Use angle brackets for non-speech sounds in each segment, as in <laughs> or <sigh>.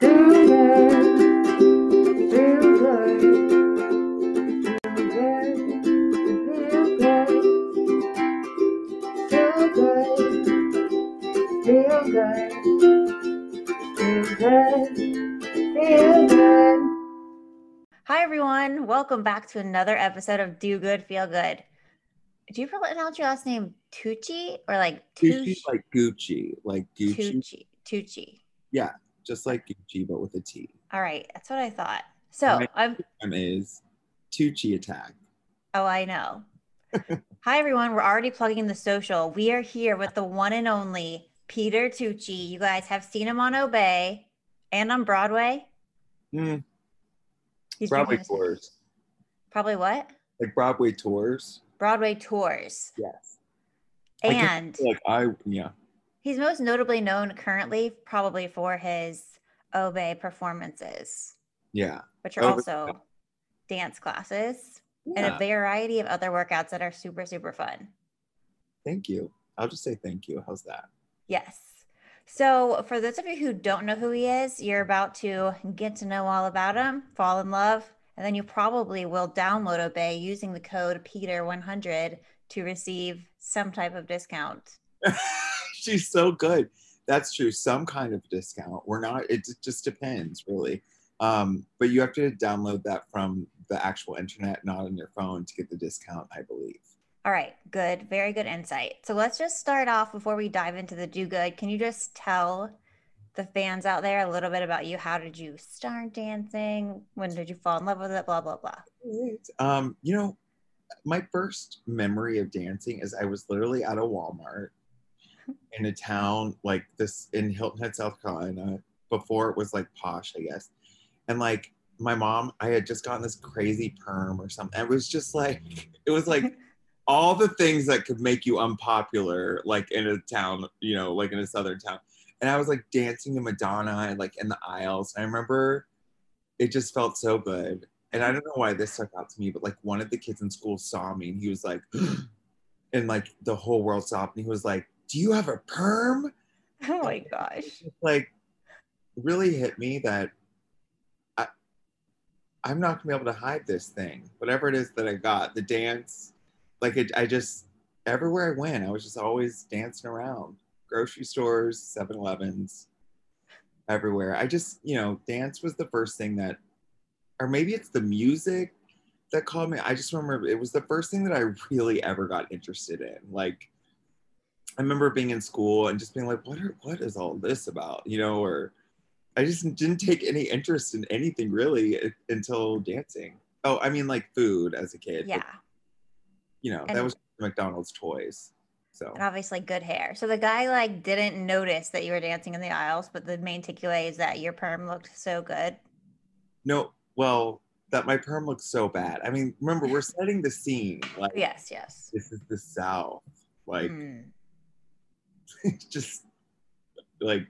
Hi, everyone. Welcome back to another episode of Do Good, Feel Good. Do you pronounce your last name Tucci or like Gucci Tucci? like Gucci, like Gucci, Tucci. Tucci. Just like Gucci, but with a T. All right. That's what I thought. So. I'm, Name is Tucci Attack. oh, I know. <laughs> Hi, everyone. We're already plugging the social. We are here with the one and only Peter Tucci. You guys have seen him on obé and on Broadway. Mm, He's Broadway tours, Probably what? like Broadway tours. Broadway tours. Yes. I And Like I, yeah, he's most notably known currently probably for his obé performances. yeah. which are also dance classes and a variety of other workouts that are super, super fun. Thank you. I'll just say thank you. How's that? Yes. So, for those of you who don't know who he is, you're about to get to know all about him, fall in love, and then you probably will download obé using the code Peter100 to receive some type of discount. <laughs> <laughs> She's so good. That's true. Some kind of discount. We're not. It just depends, really. Um, but you have to download that from the actual internet, not on your phone, to get the discount. I believe. All right, good. Very good insight. So let's just start off before we dive into the do good. Can you just tell the fans out there a little bit about you? How did you start dancing? When did you fall in love with it? Blah, blah, blah. Um, you know, my first memory of dancing is I was literally at a Walmart in a town like this in Hilton Head, South Carolina, before it was like posh, I guess. And like my mom, I had just gotten this crazy perm or something. It was just like it was like <laughs> all the things that could make you unpopular, like in a town, you know, like in a southern town. And I was like dancing to Madonna and like in the aisles. And I remember it just felt so good. And I don't know why this stuck out to me, but like one of the kids in school saw me and he was like, <gasps> and like the whole world stopped and he was like, Do you have a perm? <laughs> Oh my gosh. Like really hit me that I I'm not gonna be able to hide this thing. Whatever it is that I got, the dance, like it, I just everywhere I went, I was just always dancing around. Grocery stores, 7-Elevens, everywhere. I just, you know, dance was the first thing that or maybe it's the music that called me. I just remember it was the first thing that I <laughs> really ever got interested in. Like I remember being in school and just being like, what are, what is all this about? You know, or I just didn't take any interest in anything really until dancing. Oh, I mean like food as a kid. but, Yeah. you know, that was McDonald's toys. So And obviously good hair. So the guy like didn't notice that you were dancing in the aisles, but the main takeaway is that your perm looked so good. no, well, that my perm looks so bad. I mean, remember we're <laughs> setting the scene. Like Yes, yes. this is the South. Like Mm. <laughs> just like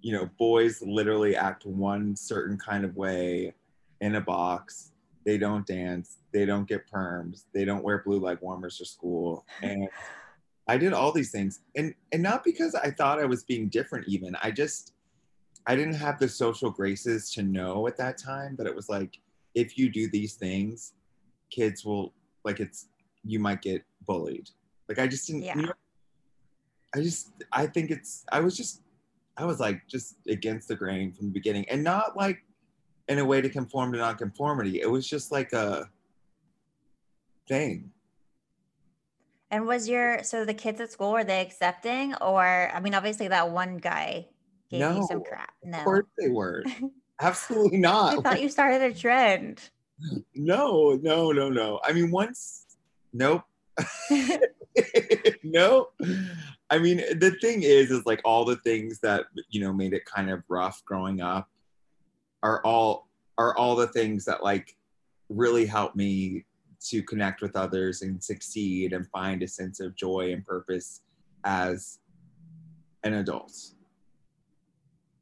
you know boys literally act one certain kind of way in a box. They don't dance. They don't get perms. They don't wear blue leg warmers to school. And i did all these things. And and not because i thought i was being different even. I just i didn't have the social graces to know at that time that it was like if you do these things kids will like it's you might get bullied. Like i just didn't Yeah. you know, I just I think it's I was just I was like just against the grain from the beginning and not like in a way to conform to nonconformity. It was just like a thing. And was your so the kids at school were they accepting or I mean obviously that one guy gave you some crap. No. Of course they were. <laughs> Absolutely not. I thought you started a trend. no, no, no, no. I mean once nope. <laughs> <laughs> no. I mean, the thing is, is like all the things that you know made it kind of rough growing up are all are all the things that like really helped me to connect with others and succeed and find a sense of joy and purpose as an adult.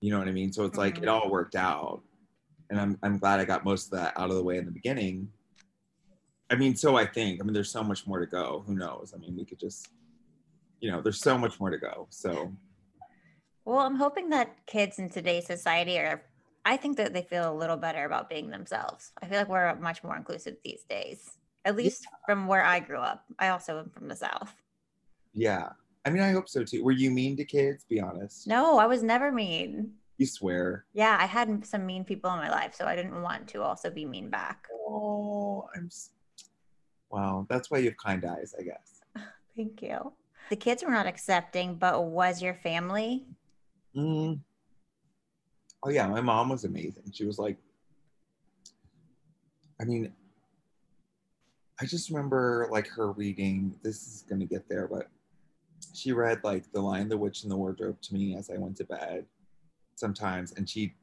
You know what I mean? So it's like it mm-hmm. all worked out. And I'm I'm glad I got most of that out of the way in the beginning. I mean, so I think. I mean, there's so much more to go. Who knows? I mean, we could just, you know, there's so much more to go. So Well, I'm hoping that kids in today's society are I think that they feel a little better about being themselves. I feel like we're much more inclusive these days, at least from where I grew up. I also am from the South. Yeah. I mean, I hope so too. Were you mean to kids? Be honest. No, I was never mean. You swear. Yeah, I had some mean people in my life, so I didn't want to also be mean back. Oh, I'm. Wow, that's why you have kind eyes, I guess. <laughs> Thank you. The kids were not accepting, but was your family? Mm. Oh yeah, my mom was amazing. She was like, I mean, I just remember like her reading. This is gonna get there, but she read like The Lion, the Witch, and the Wardrobe to me as I went to bed sometimes, and she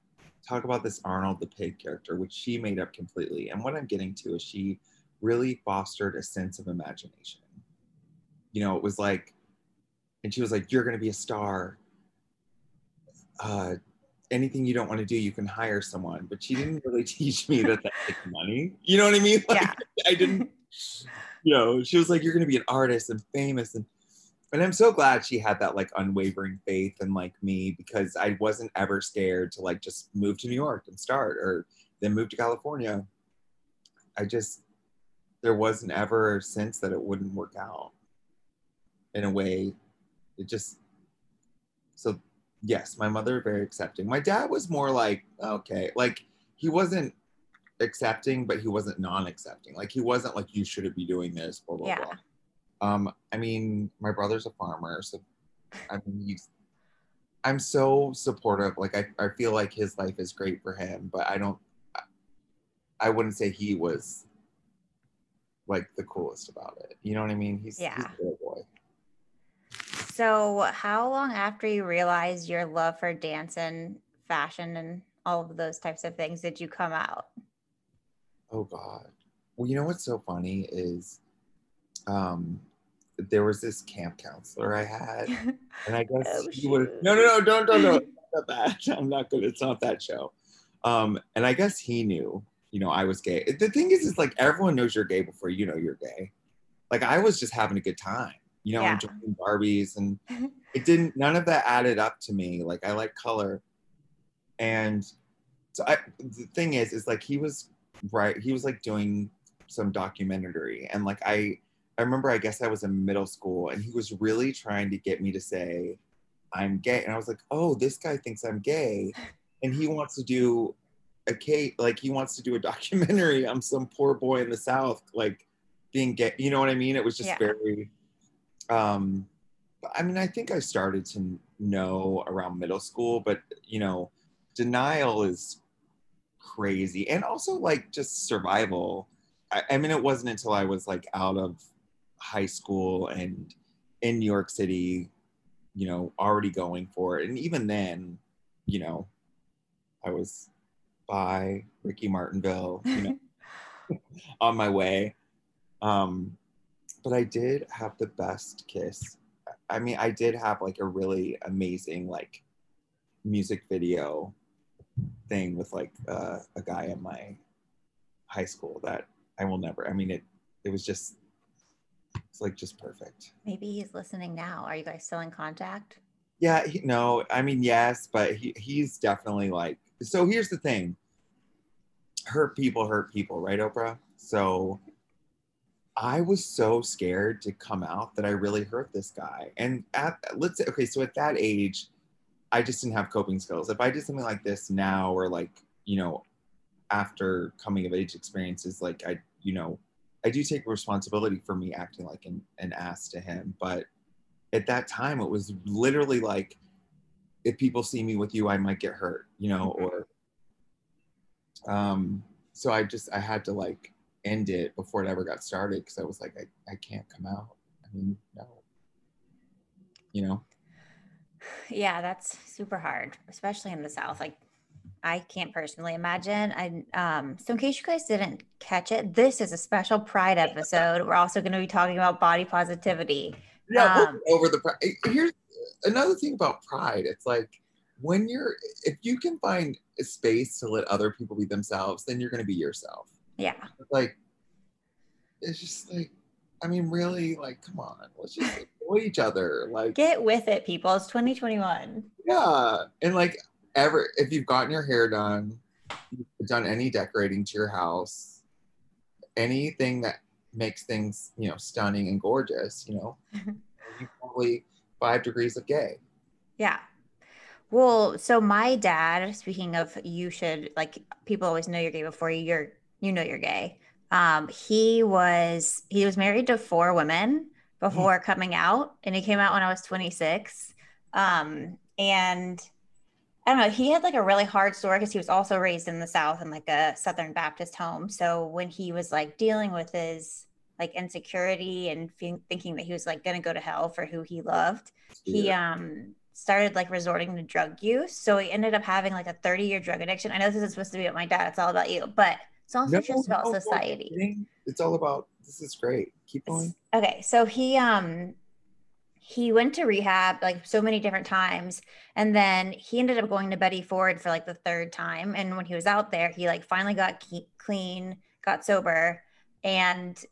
talked about this Arnold the pig character, which she made up completely. And what I'm getting to is she really fostered a sense of imagination. You know, it was like, and she was like, "You're gonna be a star." uh, anything you don't want to do, you can hire someone. But she didn't really <laughs> teach me that that takes money. You know what I mean? <laughs> Like, Yeah. I didn't, you know, she was like, you're going to be an artist and famous. And, and I'm so glad she had that like unwavering faith in like me because I wasn't ever scared to like just move to New York and start or then move to California. I just, there wasn't ever a sense that it wouldn't work out in a way. It just, so yes, my mother very accepting. My dad was more like, okay, like he wasn't accepting, but he wasn't non-accepting. Like he wasn't like you shouldn't be doing this, blah blah Yeah. blah. Um, I mean, my brother's a farmer, so I mean he's I'm so supportive. Like I, I feel like his life is great for him, but I don't I- I wouldn't say he was like the coolest about it. You know what I mean? He's, he's Yeah. a good boy. So, how long after you realized your love for dance and fashion and all of those types of things did you come out? Oh God. Well, you know what's so funny is um there was this camp counselor I had, and I guess <laughs> Oh, he would no no no don't don't no <laughs> not that. I'm not good. It's not that show. Um, and I guess he knew, you know, I was gay. The thing is, is like everyone knows you're gay before you know you're gay. Like I was just having a good time, you know, Yeah. enjoying Barbies, and <laughs> it didn't. None of that added up to me. Like I like color, and so I. The thing is, is like he was right. He was like doing some documentary, and like I, I remember. I guess I was in middle school, and he was really trying to get me to say, "I'm gay," and I was like, "Oh, this guy thinks I'm gay." <laughs> and he wants to do a Kate like he wants to do a <laughs> documentary on some poor boy in the South like being gay. You know what I mean? It was just Yeah. very. Um, I mean, I think I started to know around middle school, but you know, denial is crazy, and also like just survival. I, I mean, it wasn't until I was like out of high school and in New York City, you know, already going for it, and even then, you know, I was by Ricky Martinville, you know, <laughs> on my way. Um, but I did have the best kiss. I mean, I did have like a really amazing like music video thing with like uh, a guy in my high school that I will never. I mean, it it was just it's like just perfect. Maybe he's listening now. Are you guys still in contact? Yeah, he, no, I mean yes, but he he's definitely like. So here's the thing. Hurt people hurt people, right, Oprah? So I was so scared to come out that I really hurt this guy. And at let's say okay, so at that age, I just didn't have coping skills. If I did something like this now or like, you know, after coming of age experiences, like I, you know, I do take responsibility for me acting like an, an ass to him. But at that time it was literally like if people see me with you i might get hurt you know or um so i just i had to like end it before it ever got started because i was like I, I can't come out i mean no you know <sighs> Yeah, that's super hard, especially in the South. Like, I can't personally imagine. I um. So, in case you guys didn't catch it, this is a special Pride episode. We're also going to be talking about body positivity. yeah we'll Um, over the here's another thing about pride it's like when you're if you can find a space to let other people be themselves then you're going to be yourself Yeah, like it's just like i mean really like come on let's just enjoy each other like get with it, people. It's 2021. yeah and like ever if you've gotten your hair done, you've done any decorating to your house, anything that makes things you know stunning and gorgeous, you know, <laughs> you probably five degrees of gay. Yeah. Well, so my dad, speaking of you should like people always know you're gay before you're you know you're gay. Um, he was he was married to four women before coming out, and he came out when I was 26. Um, and I don't know, he had like a really hard story because he was also raised in the South in like a Southern Baptist home. So when he was like dealing with his like insecurity and fe- thinking that he was like going to go to hell for who he loved, he um started like resorting to drug use. So he ended up having like a 30 year drug addiction. I know this is supposed to be about my dad. It's all about you, but it's also No, just about no, society. It's all about this is great. Keep going. Okay, so he um he went to rehab like so many different times and then he ended up going to Betty Ford for like the third time and when he was out there he like finally got ke- clean, got sober and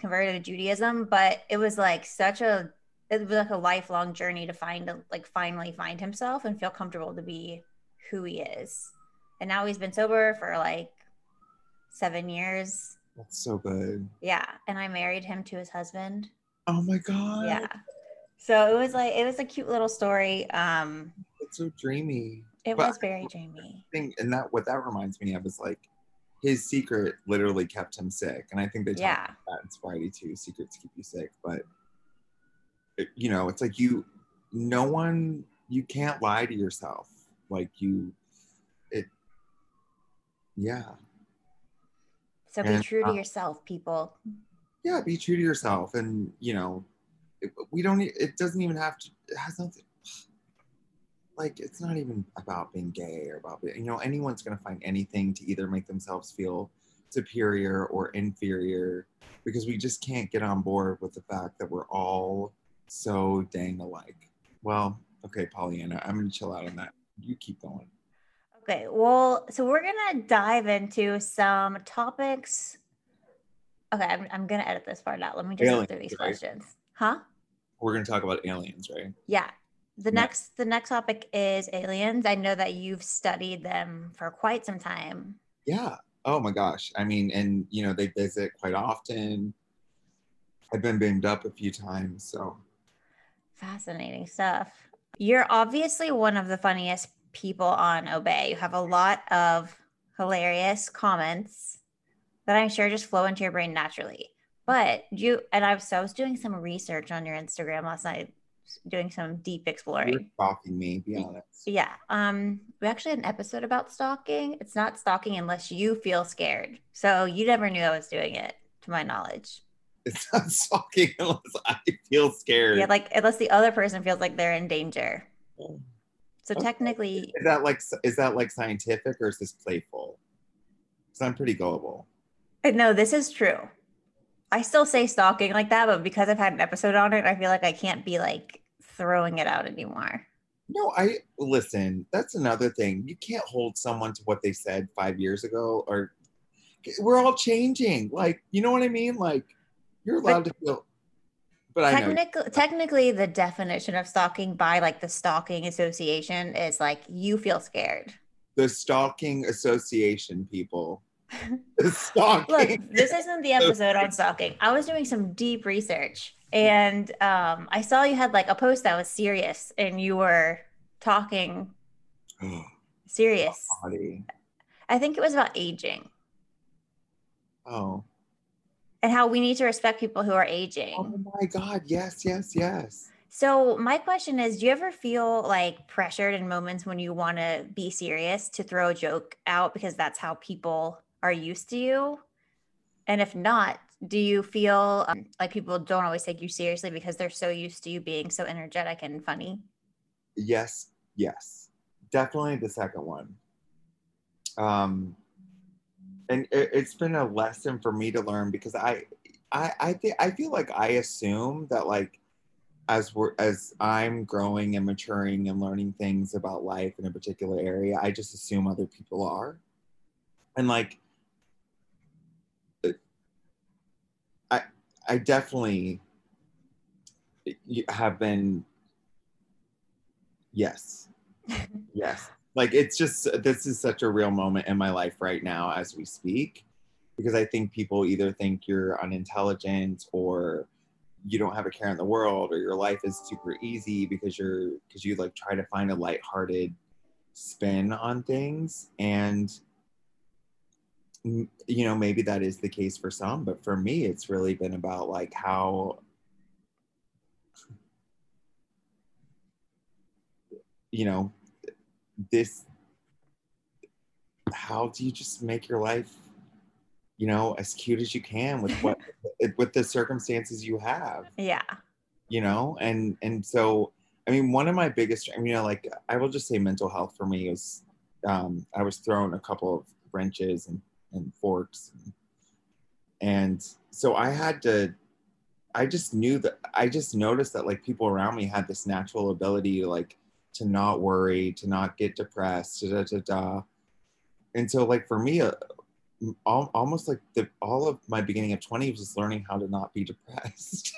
converted to Judaism, but it was like such a it was like a lifelong journey to find like finally find himself and feel comfortable to be who he is. And now he's been sober for like 7 years. That's so good. Yeah, and I married him to his husband. Oh my god. Yeah. So it was like it was a cute little story. Um It's so dreamy. it But- was very dreamy. thing and that what that reminds me of is like his secret literally kept him sick and i think they talk Yeah. about that in sobriety too secrets keep you sick but it, you know it's like you no one you can't lie to yourself like you it yeah So be And, true to uh, yourself, people. yeah be true to yourself and you know it, we don't it doesn't even have to it has nothing like it's not even about being gay or about being, you know anyone's going to find anything to either make themselves feel superior or inferior because we just can't get on board with the fact that we're all so dang alike well okay pollyanna i'm going to chill out on that you keep going Okay, well, so we're gonna dive into some topics. Okay, I'm, I'm gonna edit this part out. Let me just go through these right? questions. Huh? we're going to talk about aliens right Yeah. The next the next topic is aliens. I know that you've studied them for quite some time. Yeah. Oh my gosh. I mean, and you know, they visit quite often. I've been beamed up a few times, so Fascinating stuff. You're obviously one of the funniest people on obé. You have a lot of hilarious comments that I'm sure just flow into your brain naturally. But you and I was so I was doing some research on your Instagram last night, doing some deep exploring. you're stalking me, be honest. Yeah. Um, we actually had an episode about stalking. It's not stalking unless you feel scared. So you never knew I was doing it, to my knowledge. It's not <laughs> stalking unless I feel scared. Yeah, like unless the other person feels like they're in danger. So Okay. technically, is that like is that like scientific or is this playful? Because I'm pretty gullible. Uh, No, this is true. I still say stalking like that, but because I've had an episode on it, I feel like I can't be like throwing it out anymore. No, I listen. That's another thing. You can't hold someone to what they said five years ago, or we're all changing. Like, you know what I mean? Like, you're allowed to feel. But I know Technically, technically, the definition of stalking by like the stalking association is like you feel scared. the stalking association people. <laughs> Stalking. Look, this isn't the <laughs> episode on stalking. I was doing some deep research and um, I saw you had like a post that was serious and you were talking <gasps> serious. Body. I think it was about aging Oh. and how we need to respect people who are aging. Oh my God. Yes, yes, yes. So my question is, do you ever feel like pressured in moments when you want to be serious to throw a joke out because that's how people are used to you? And if not, do you feel um, like people don't always take you seriously because they're so used to you being so energetic and funny? Yes, yes. Definitely the second one. Um, and it, it's been a lesson for me to learn because I, I, I think I feel like I assume that like as we're as I'm growing and maturing and learning things about life in a particular area, I just assume other people are, and like, it- I definitely have been. Yes, <laughs> yes. like it's just this is such a real moment in my life right now as we speak because i think people either think you're unintelligent or you don't have a care in the world or your life is super easy because you're because you like try to find a lighthearted spin on things and you know maybe that is the case for some but for me it's really been about like how you know this how do you just make your life you know as cute as you can with what <laughs> with the circumstances you have Yeah. you know and and so i mean one of my biggest I mean, you know like i will just say mental health for me is um i was thrown a couple of wrenches and and forks and so i had to i just knew that i just noticed that like people around me had this natural ability to like to not worry to not get depressed da, da, da, da. and so like for me uh, al- almost like the all of my beginning of 20 was just learning how to not be depressed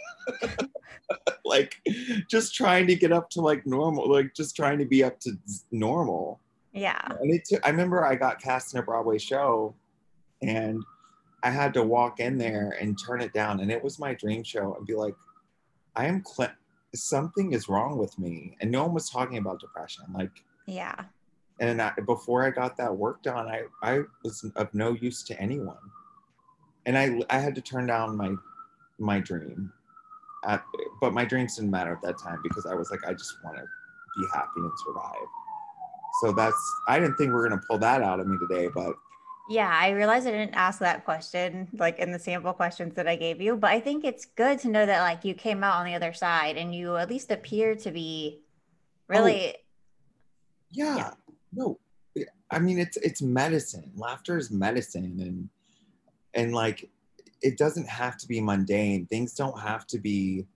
<laughs> like just trying to get up to like normal like just trying to be up to normal Yeah. and it took, I remember I got cast in a Broadway show and I had to walk in there and turn it down. And it was my dream show and be like, I am, cl- something is wrong with me. And no one was talking about depression. Like, Yeah. and I, before I got that work done, I, I was of no use to anyone. And I, I had to turn down my, my dream. At, but my dreams didn't matter at that time because I was like, I just want to be happy and survive. So that's, I didn't think we were going to pull that out of me today, but Yeah, I realized I didn't ask that question like in the sample questions that I gave you, but I think it's good to know that like you came out on the other side and you at least appear to be oh. really yeah, Yeah. no, I mean, it's, it's medicine. Laughter is medicine. And, and like, it doesn't have to be mundane. Things don't have to be,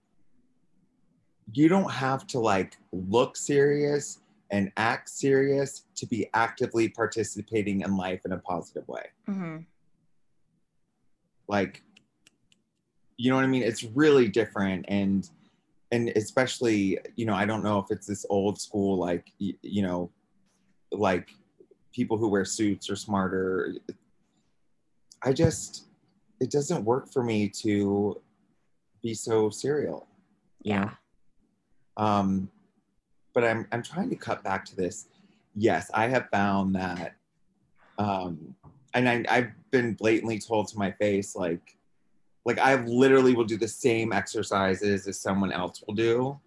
you don't have to like look serious and act serious to be actively participating in life in a positive way. Mhm. like you know what i mean it's really different and and especially you know i don't know if it's this old school like y- you know like people who wear suits are smarter i just it doesn't work for me to be so serial you Yeah. know? um but i'm i'm trying to cut back to this. Yes i have found that um and I, i've been blatantly told to my face like like i literally will do the same exercises as someone else will do.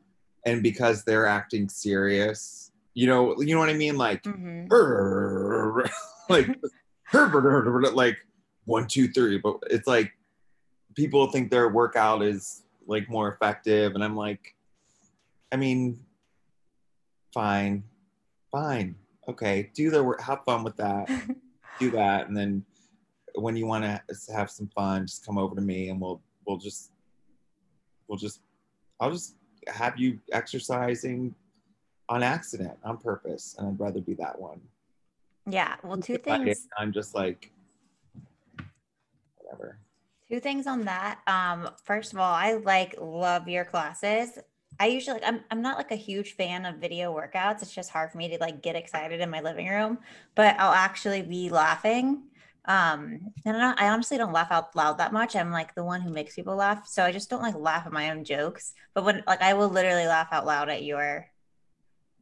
And because they're acting serious you know you know what i mean? Like Mhm. <laughs> like <laughs> like one two three. But it's like people think their workout is like more effective. And i'm like i mean fine fine okay do the work have fun with that do <laughs> that and then when you want to have some fun just come over to me and we'll we'll just we'll just i'll just have you exercising on accident on purpose and i'd rather be that one Yeah. Well, two If I- things. i'm just like whatever Two things on that. Um, first of all, I like love your classes. I usually like I'm I'm not like a huge fan of video workouts. It's just hard for me to like get excited in my living room, but I'll actually be laughing. Um, and I, don't, I honestly don't laugh out loud that much. I'm like the one who makes people laugh, so I just don't like laugh at my own jokes. But when like I will literally laugh out loud at your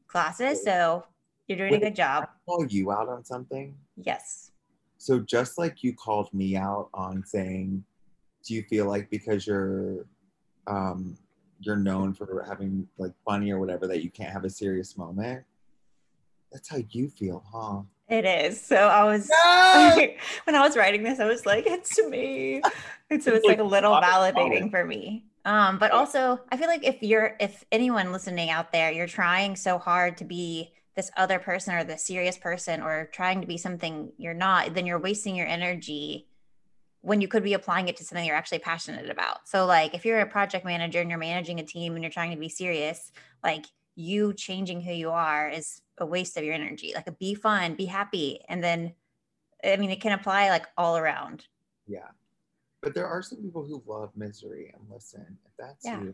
classes, so you're doing a good job. call you out on something Yes. so just like you called me out on saying do you feel like because you're um you're known for having like funny or whatever that you can't have a serious moment that's how you feel huh It is. So I was <laughs> when I was writing this, I was like, it's me. And so it's like a little validating for me. Um, but also I feel like if you're if anyone listening out there, you're trying so hard to be this other person or the serious person or trying to be something you're not, then you're wasting your energy when you could be applying it to something you're actually passionate about. So like if you're a project manager and you're managing a team and you're trying to be serious, like you changing who you are is a waste of your energy. Like be fun, be happy. And then I mean it can apply like all around. yeah but there are some people who love misery and listen if that's Yeah. you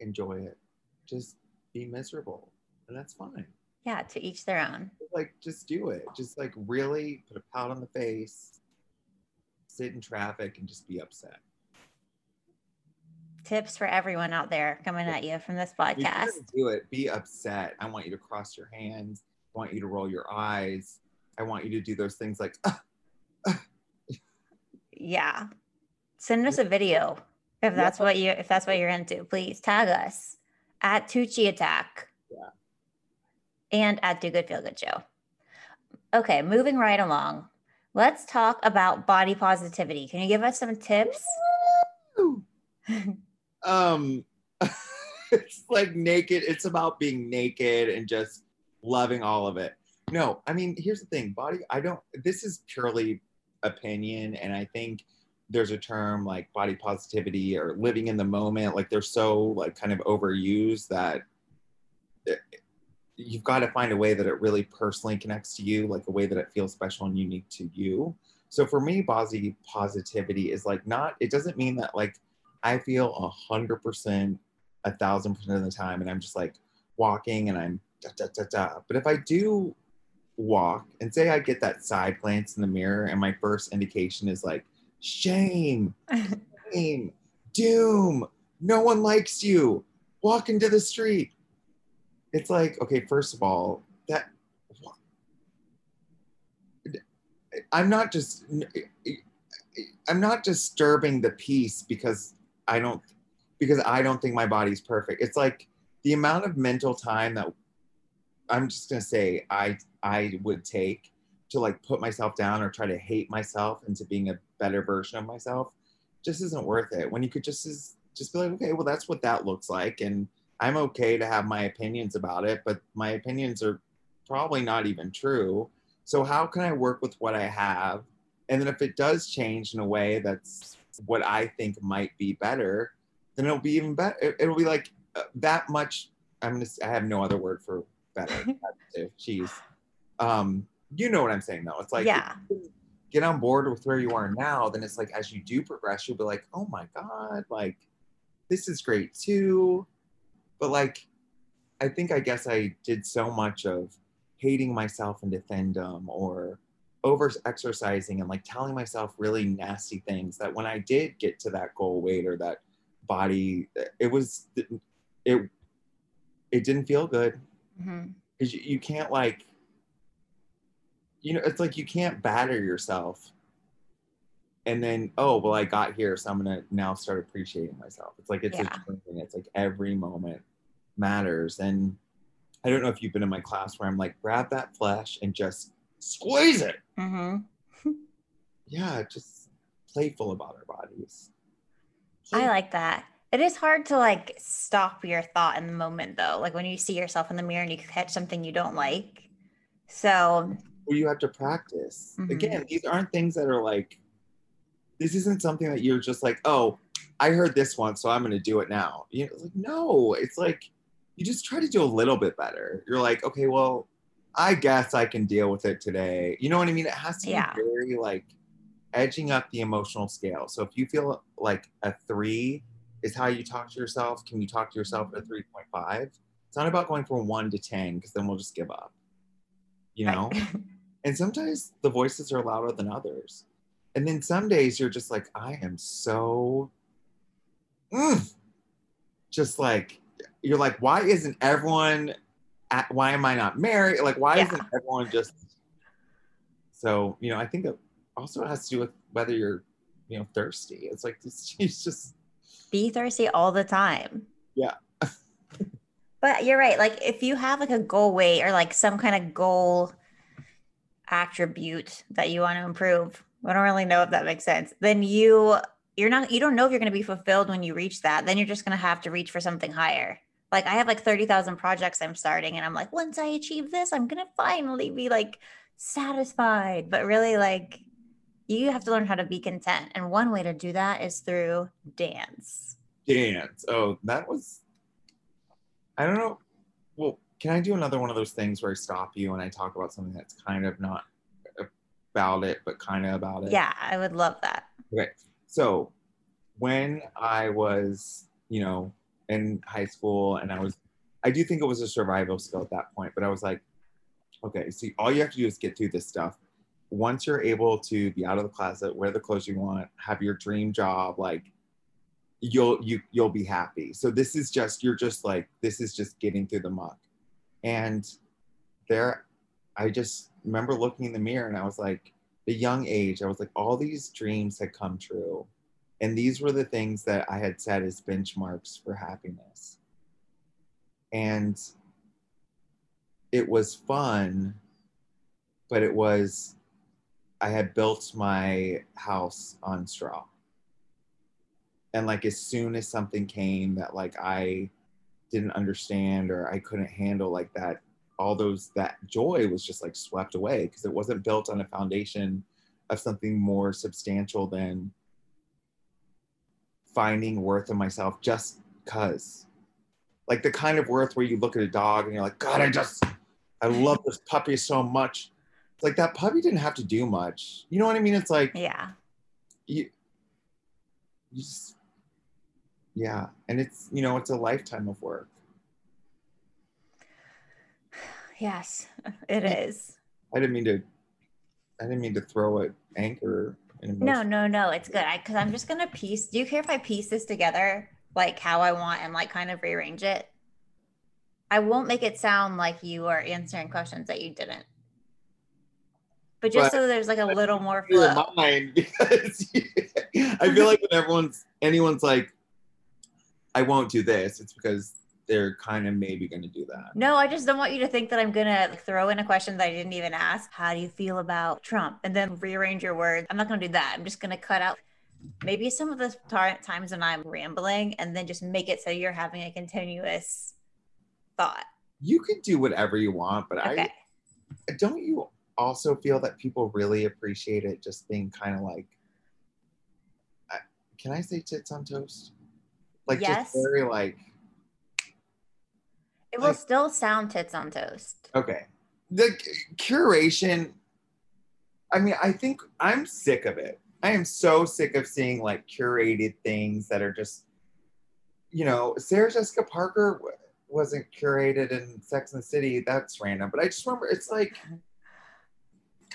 enjoy it just be miserable and that's fine Yeah, to each their own. Like, just do it. Just like really put a pout on the face, sit in traffic, and just be upset. Tips for everyone out there coming at you from this podcast. do it. Be upset. I want you to cross your hands. I want you to roll your eyes. I want you to do those things like, "Ah, Yeah. Send us a video if that's what you if that's what you're into. Please tag us at Tucci Attack. Yeah. And at Do Good Feel Good Show. Okay, moving right along. Let's talk about body positivity. Can you give us some tips? <laughs> Um <laughs> it's like naked it's about being naked and just loving all of it no i mean here's the thing body i don't this is purely opinion and i think there's a term like body positivity or living in the moment like they're so like kind of overused that it- you've got to find a way that it really personally connects to you like a way that it feels special and unique to you so for me body positivity is like not it doesn't mean that like I feel a hundred percent, a thousand percent of the time, and I'm just like walking and I'm da da da da. But if I do walk and say I get that side glance in the mirror, and my first indication is like shame, <laughs> shame, doom, no one likes you, walk into the street. It's like, okay, first of all, that I'm not just I'm not disturbing the peace because I don't because I don't think my body's perfect. It's like the amount of mental time that I'm just gonna say I I would take to like put myself down or try to hate myself into being a better version of myself just isn't worth it. When you could just just be like, okay, well that's what that looks like, and I'm okay to have my opinions about it, but my opinions are probably not even true. So how can I work with what I have? And then if it does change in a way that's what I think might be better, then it'll be even better. It- It'll be like uh, that much. I'm gonna. s- I have no other word for better. <laughs> Jeez. Um, you know what I'm saying though. It's like Yeah. get on board with where you are now. Then it's like as you do progress, you'll be like, oh my god, like this is great too. But like, I think I guess I did so much of hating myself into fandom or over exercising and like telling myself really nasty things that when I did get to that goal weight or that body, it was it it didn't feel good mm-hmm. because you, you can't like you know it's like you can't batter yourself and then oh well I got here so I'm gonna now start appreciating myself. It's like it's Yeah. a journey. It's like every moment matters and I don't know if you've been in my class where I'm like grab that flesh and just squeeze it Mhm. <laughs> yeah, just playful about our bodies. I like that. It is hard to like stop your thought in the moment though. Like when you see yourself in the mirror and you catch something you don't like. So Well, you have to practice. Mhm. Again, these aren't things that are like. This isn't something that you're just like, oh, I heard this one, so I'm going to do it now. You know, like no, it's like you just try to do a little bit better. You're like, okay, well, I guess I can deal with it today. You know what I mean? It has to Yeah. be very like edging up the emotional scale. So if you feel like a three is how you talk to yourself, can you talk to yourself at a 3.5? It's not about going from one to 10 because then we'll just give up. You know? <laughs> And sometimes the voices are louder than others. And then some days you're just like, I am so, mm. just like, you're like, why isn't everyone, at, why am I not married? Like, why Yeah. isn't everyone just, so, you know, I think it also has to do with whether you're, you know, thirsty. It's like, <laughs> it's, it's just, be thirsty all the time. Yeah. but you're right. Like if you have like a goal weight or like some kind of goal attribute that you want to improve, I don't really know if that makes sense. Then you you're not you don't know if you're going to be fulfilled when you reach that. Then you're just going to have to reach for something higher. Like I have like 30,000 projects I'm starting and I'm like once I achieve this, I'm going to finally be like satisfied. But really like you have to learn how to be content. And one way to do that is through dance. dance. Oh, that was. I don't know. Well, can I do another one of those things where I stop you and I talk about something that's kind of not about it, but kind of about it? Yeah, I would love that. Okay. So when I was, you know, in high school and I was, I do think it was a survival skill at that point, but I was like, okay, so all you have to do is get through this stuff. Once you're able to be out of the closet, wear the clothes you want, have your dream job, like you'll you you'll be happy. So this is just you're just like this is just getting through the muck. And there I just remember looking in the mirror and I was like the young age, I was like all these dreams had come true. And these were the things that I had set as benchmarks for happiness. And it was fun, but it was, I had built my house on straw. And like as soon as something came that like I didn't understand or I couldn't handle like that, all those that joy was just like swept away because it wasn't built on a foundation of something more substantial than finding worth in myself just cuz like the kind of worth where you look at a dog and you're like god i just i love this puppy so much. It's like that puppy didn't have to do much. You know what i mean? It's like Yeah. you, you just yeah. And it's you know it's a lifetime of work. <sighs> Yes, it is. i didn't mean to i didn't mean to throw an anchor No, no, no. It's good. I because I'm just gonna piece. Do you care if I piece this together, like how I want, and like kind of rearrange it? I won't make it sound like you are answering questions that you didn't. But just But- so there's like a little more flow. mind <laughs> because I feel like when everyone's anyone's like, I won't do this, it's because they're kind of maybe going to do that. No, I just don't want you to think that I'm gonna throw in a question that I didn't even ask. How do you feel about Trump? And then rearrange your words. I'm not gonna do that. I'm just gonna cut out maybe some of the tar- times when I'm rambling, and then just make it so you're having a continuous thought. You can do whatever you want, but Okay. I don't you also feel that people really appreciate it just being kind of like, I, can I say tits on toast? Like Yes. just very like, It will still sound tits on toast. okay. The curation, I mean, I think I'm sick of it. I am so sick of seeing like curated things that are just, you know, Sarah Jessica Parker w- wasn't curated in Sex and the City. That's random. But I just remember it's like,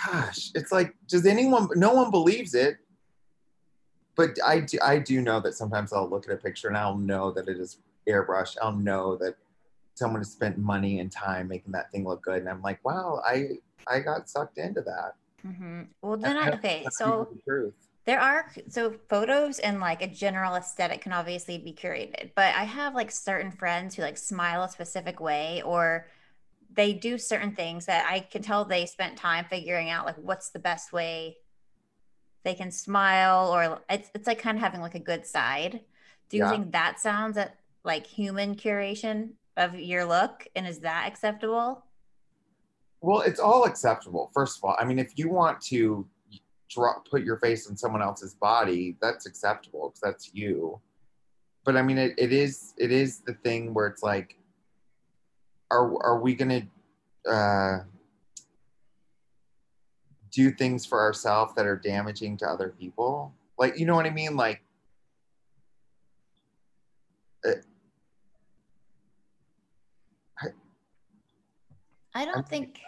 gosh, it's like, does anyone, no one believes it. But I do, I do know that sometimes I'll look at a picture and I'll know that it is airbrush. I'll know that someone has spent money and time making that thing look good. And I'm like, wow, I, I got sucked into that. mm-hmm. Well, then I, okay, so the there are so photos and like a general aesthetic can obviously be curated, but I have like certain friends who like smile a specific way or they do certain things that I can tell they spent time figuring out like what's the best way they can smile or it's, it's like kind of having like a good side. Do you Yeah. think that sounds at like human curation of your look and is that acceptable? Well, it's all acceptable. First of all, I mean, if you want to draw, put your face in someone else's body, that's acceptable because that's you. But I mean, it, it is it is the thing where it's like, are are we gonna uh, do things for ourselves that are damaging to other people? Like, you know what I mean? Like, I don't think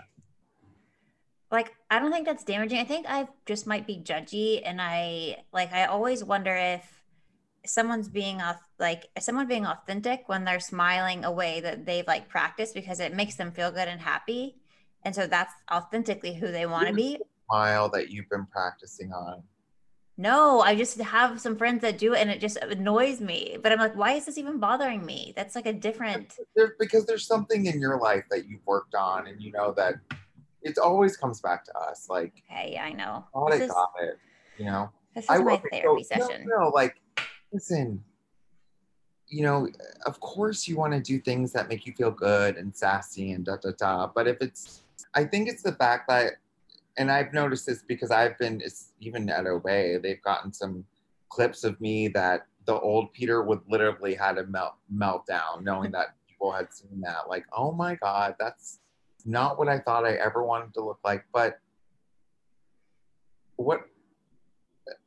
like I don't think that's damaging. I think I just might be judgy and I like I always wonder if someone's being off like someone being authentic when they're smiling a way that they've like practiced because it makes them feel good and happy. And so that's authentically who they want to be. smile that you've been practicing on. No, I just have some friends that do it and it just annoys me. But I'm like, why is this even bothering me? That's like a different there because there's something in your life that you've worked on and you know that it always comes back to us like Hey, I know. Oh, this it is, got it you know this is my wasn't therapy so- no, session. no, like listen you know of course you want to do things that make you feel good and sassy and da da da but if it's i think it's the fact that and i've noticed this because i've been it's even at obé they've gotten some clips of me that the old peter would literally had a melt meltdown knowing that people had seen that like oh my god that's not what i thought i ever wanted to look like. But what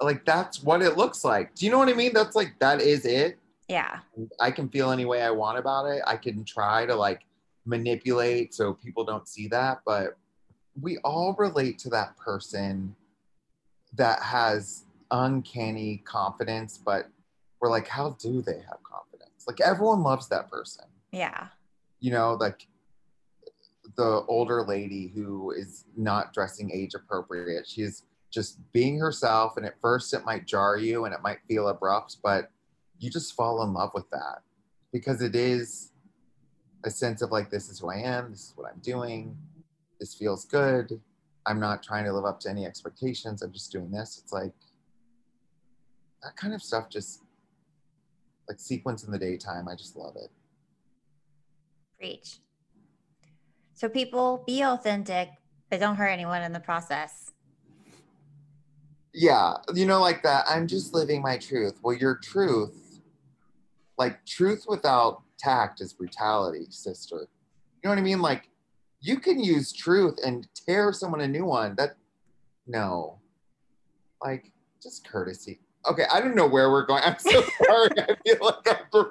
like that's what it looks like. Do you know what i mean? That's like that is it. Yeah. i can feel any way i want about it. I can try to like manipulate so people don't see that but we all relate to that person that has uncanny confidence, but we're like, how do they have confidence? Like everyone loves that person. Yeah. You know, like the older lady who is not dressing age appropriate. She's just being herself. And at first, it might jar you and it might feel abrupt, but you just fall in love with that because it is a sense of like, this is who I am, this is what I'm doing, this feels good. I'm not trying to live up to any expectations. I'm just doing this. It's like that kind of stuff just like sequence in the daytime. I just love it. Preach. So people be authentic, but don't hurt anyone in the process. Yeah, you know, like that. I'm just living my truth. Well, your truth, like truth without tact is brutality, sister. You know what I mean? Like you can use truth and tear someone a new one. That no. Like just courtesy. Okay, I don't know where we're going. I'm so <laughs> sorry. I feel like I'm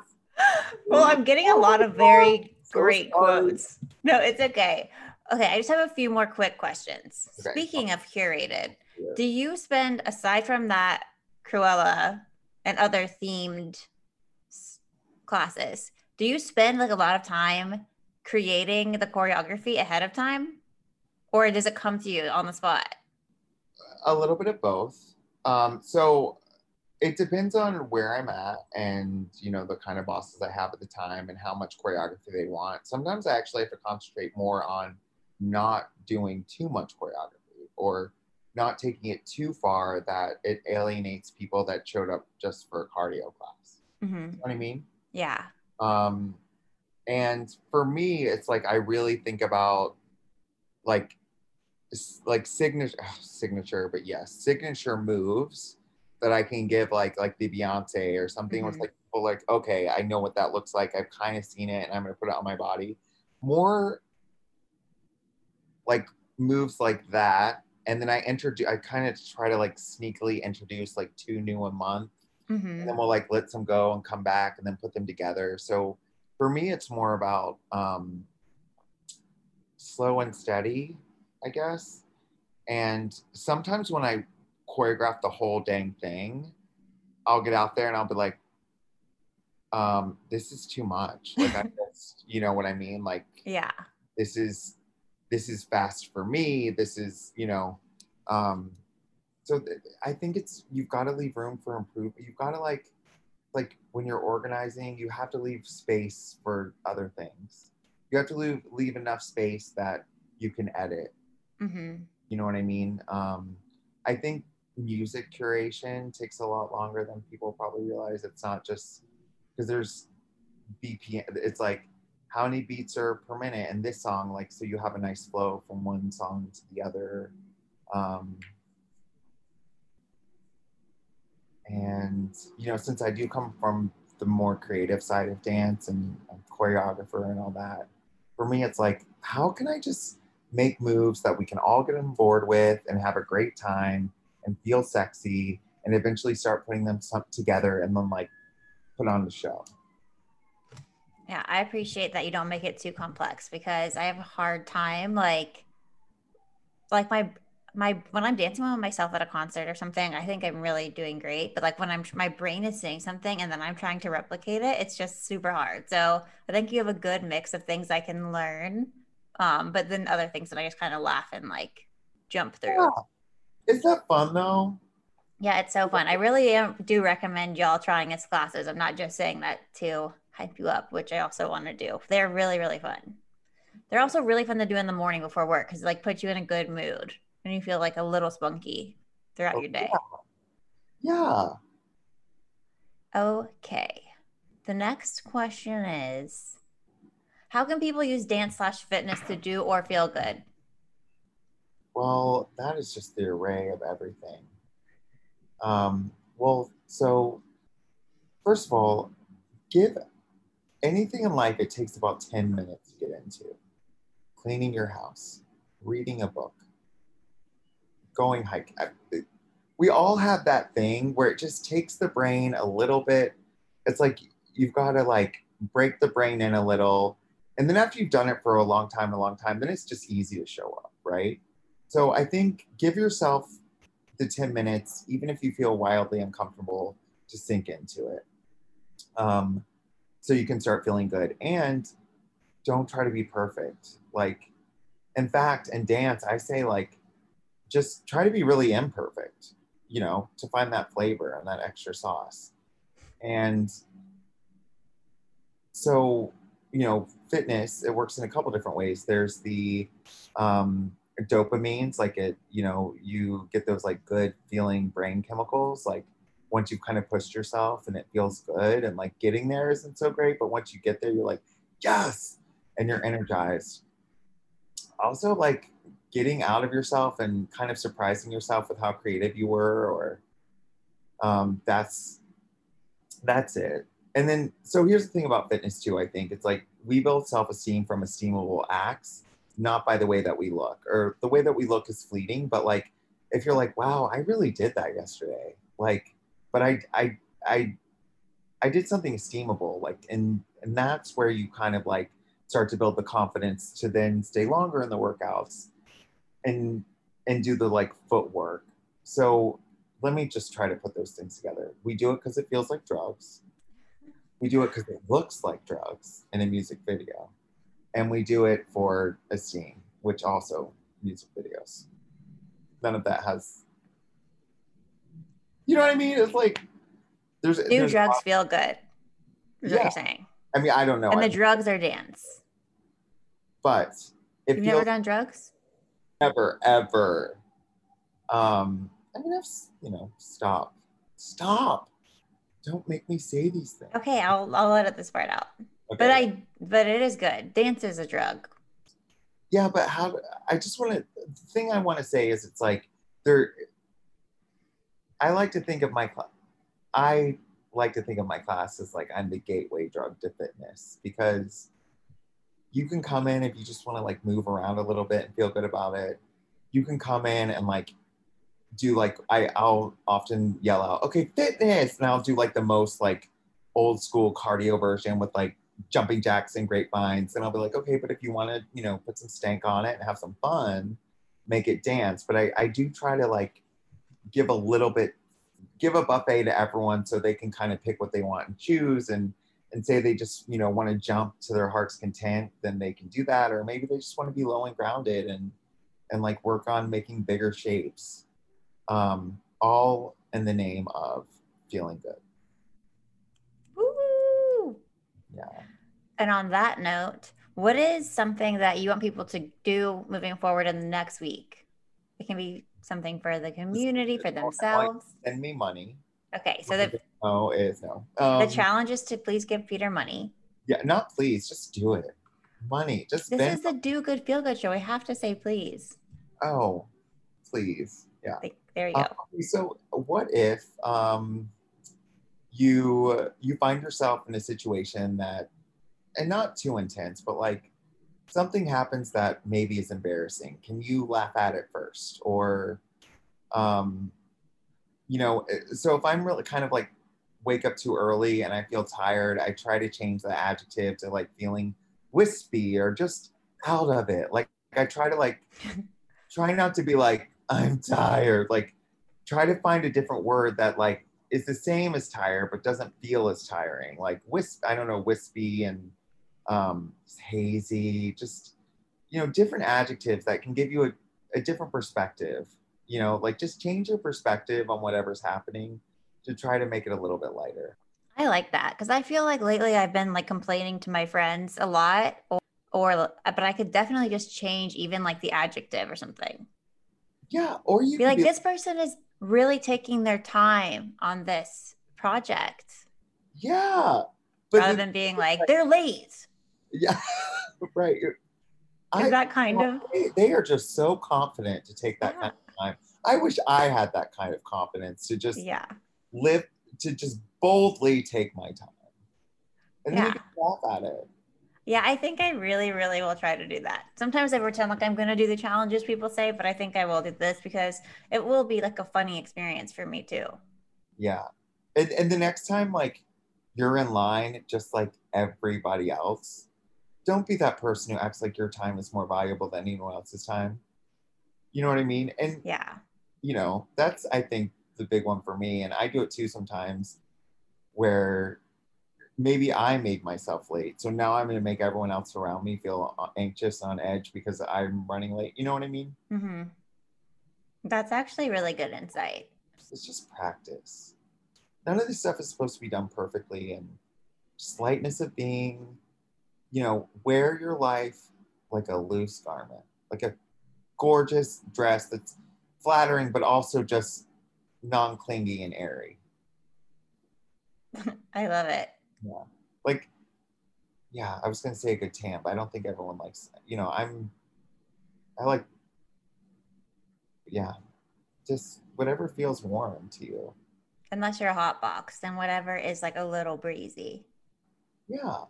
Well, I'm getting a lot of very oh, So great sorry. quotes. No, it's okay. Okay, I just have a few more quick questions. Okay. Speaking of curated, Yeah. do you spend aside from that Cruella and other themed classes, do you spend like a lot of time creating the choreography ahead of time? Or does it come to you on the spot? a little bit of both. Um, so it depends on where I'm at and you know the kind of bosses I have at the time and how much choreography they want. Sometimes I actually have to concentrate more on not doing too much choreography or not taking it too far that it alienates people that showed up just for a cardio class. hmm You know what I mean? Yeah. Um, and for me, it's like I really think about like like signature signature, but yes, signature moves that I can give like like the Beyonce or something where it's like people like, okay, I know what that looks like. I've kind of seen it and I'm gonna put it on my body. More like moves like that. And then I introduce I kind of try to like sneakily introduce like two new a month hmm and then we'll like let some go and come back and then put them together. So for me, it's more about um, slow and steady, I guess. And sometimes when I choreograph the whole dang thing, I'll get out there and I'll be like, um, this is too much. Like I <laughs> just, you know what I mean? Like Yeah. this is this is fast for me this is you know um so th- i think it's you've got to leave room for improvement you've got to like like when you're organizing you have to leave space for other things. You have to leave leave enough space that you can edit. Hmm you know what i mean? Um i think music curation takes a lot longer than people probably realize. It's not just because there's bpm it's like how many beats are per minute in this song? Like so you have a nice flow from one song to the other. Um and you know since i do come from the more creative side of dance and, choreographer and all that for me it's like how can i just make moves that we can all get on board with and have a great time and feel sexy and eventually start putting them together and then like put on the show? Yeah, I appreciate that you don't make it too complex because I have a hard time like like my my when I'm dancing with myself at a concert or something, I think I'm really doing great. But like when I'm my brain is saying something and then I'm trying to replicate it, it's just super hard. So I think you have a good mix of things I can learn, um, but then other things that I just kind of laugh and like jump through. Yeah. is that fun though Yeah, it's so fun. I really am, do recommend y'all trying its classes. I'm not just saying that to hype you up, which I also want to do. They're really, really fun. They're also really fun to do in the morning before work because like put you in a good mood and you feel like a little spunky throughout Oh, your day. yeah Okay. The next question is how can people use dance slash fitness to do or feel good? Well, that is just the array of everything. Um, well, so first of all, give anything in life, it takes about 10 minutes to get into. Cleaning your house, reading a book, going hiking. We all have that thing where it just takes the brain a little bit. It's like you've got to like break the brain in a little. And then after you've done it for a long time, a long time, then it's just easy to show up, right? so I think give yourself the 10 minutes, even if you feel wildly uncomfortable, to sink into it. Um, so you can start feeling good. And don't try to be perfect. Like, in fact, in dance, I say, like, just try to be really imperfect, you know, to find that flavor and that extra sauce. And so, you know, fitness, it works in a couple different ways. There's the um, dopamines, like it, you know, you get those like good feeling brain chemicals, like once you've kind of pushed yourself and it feels good and like getting there isn't so great, but once you get there, you're like, yes, and you're energized. Also, like getting out of yourself and kind of surprising yourself with how creative you were, or um, that's that's it. And then, so here's the thing about fitness too. I think it's like we build self-esteem from esteemable acts, not by the way that we look, or the way that we look is fleeting. But like, if you're like, wow, I really did that yesterday, like but I I I I did something esteemable, like and and that's where you kind of like start to build the confidence to then stay longer in the workouts and and do the like footwork. So let me just try to put those things together. We do it because it feels like drugs. We do it because it looks like drugs in a music video. And we do it for esteem, which also music videos. None of that has you know what I mean? It's like there's Do there's drugs feel good? Is what you're saying. I mean, I don't know, And the I- drugs are dance. but it You've never done drugs? Never ever. Um, I mean, I've you know, stop, stop. Don't make me say these things. Okay, I'll I'll edit this part out. Okay. But I but it is good. Dance is a drug. yeah, but how? I just want to. The thing I want to say is, it's like there. I like to think of my class. I like to think of my class as like I'm the gateway drug to fitness because you can come in if you just want to like move around a little bit and feel good about it. You can come in and like do like I I'll often yell out, okay, fitness, and I'll do like the most like old school cardio version with like jumping jacks and grapevines, and I'll be like, okay, but if you want to, you know, put some stank on it and have some fun, make it dance. But I I do try to like give a little bit give a buffet to everyone so they can kind of pick what they want and choose and and say they just you know want to jump to their heart's content then they can do that or maybe they just want to be low and grounded and and like work on making bigger shapes um all in the name of feeling good Woo! yeah And on that note, what is something that you want people to do moving forward in the next week? It can be something for the community, for themselves. send me money Okay, so the, no is no um, the challenge is to please give Peter money. yeah not please just do it money just This spend is the do good, feel good show. I have to say please. oh please yeah Like, there you go. Uh, so what if um, you you find yourself in a situation that, and not too intense, but like something happens that maybe is embarrassing? Can you laugh at it first, or, um, you know, eh, so if I'm really kind of like wake up too early and I feel tired, I try to change the adjective to like feeling wispy or just out of it. Like I try to like <laughs> try not to be like I'm tired. Like try to find a different word that like is the same as tired but doesn't feel as tiring. Like wisp, I don't know, wispy and um, hazy. Just you know, different adjectives that can give you a, a different perspective. You know, like just change your perspective on whatever's happening to try to make it a little bit lighter. I like that because I feel like lately I've been like complaining to my friends a lot, or, or but I could definitely just change even like the adjective or something. Yeah, or you Be like, this person is really taking their time on this project yeah, but rather the- than being like, they're late. yeah, <laughs> right. Is I- that kind of? they, are just so confident to take that Yeah. kind of time. I wish I had that kind of confidence to just Yeah. live, to just boldly take my time. And then Yeah. you can laugh at it. Yeah, I think I really, really will try to do that. Sometimes I pretend like I'm going to do the challenges people say, but I think I will do this because it will be like a funny experience for me too. Yeah. And, and the next time, like, you're in line just like everybody else, don't be that person who acts like your time is more valuable than anyone else's time. You know what I mean? And Yeah. you know, that's I think the big one for me. And I do it too sometimes where maybe I made myself late. So now I'm gonna make everyone else around me feel uh, anxious on edge because I'm running late. You know what I mean? hmm That's actually really good insight. It's just practice. None of this stuff is supposed to be done perfectly and just lightness of being, you know, wear your life like a loose garment, like a gorgeous dress that's flattering, but also just non clingy and airy. <laughs> I love it. Yeah. Like, yeah, I was gonna say a good tan, but I don't think everyone likes you know, I'm I like yeah, just whatever feels warm to you. Unless you're a hot box, then whatever is like a little breezy. Yeah.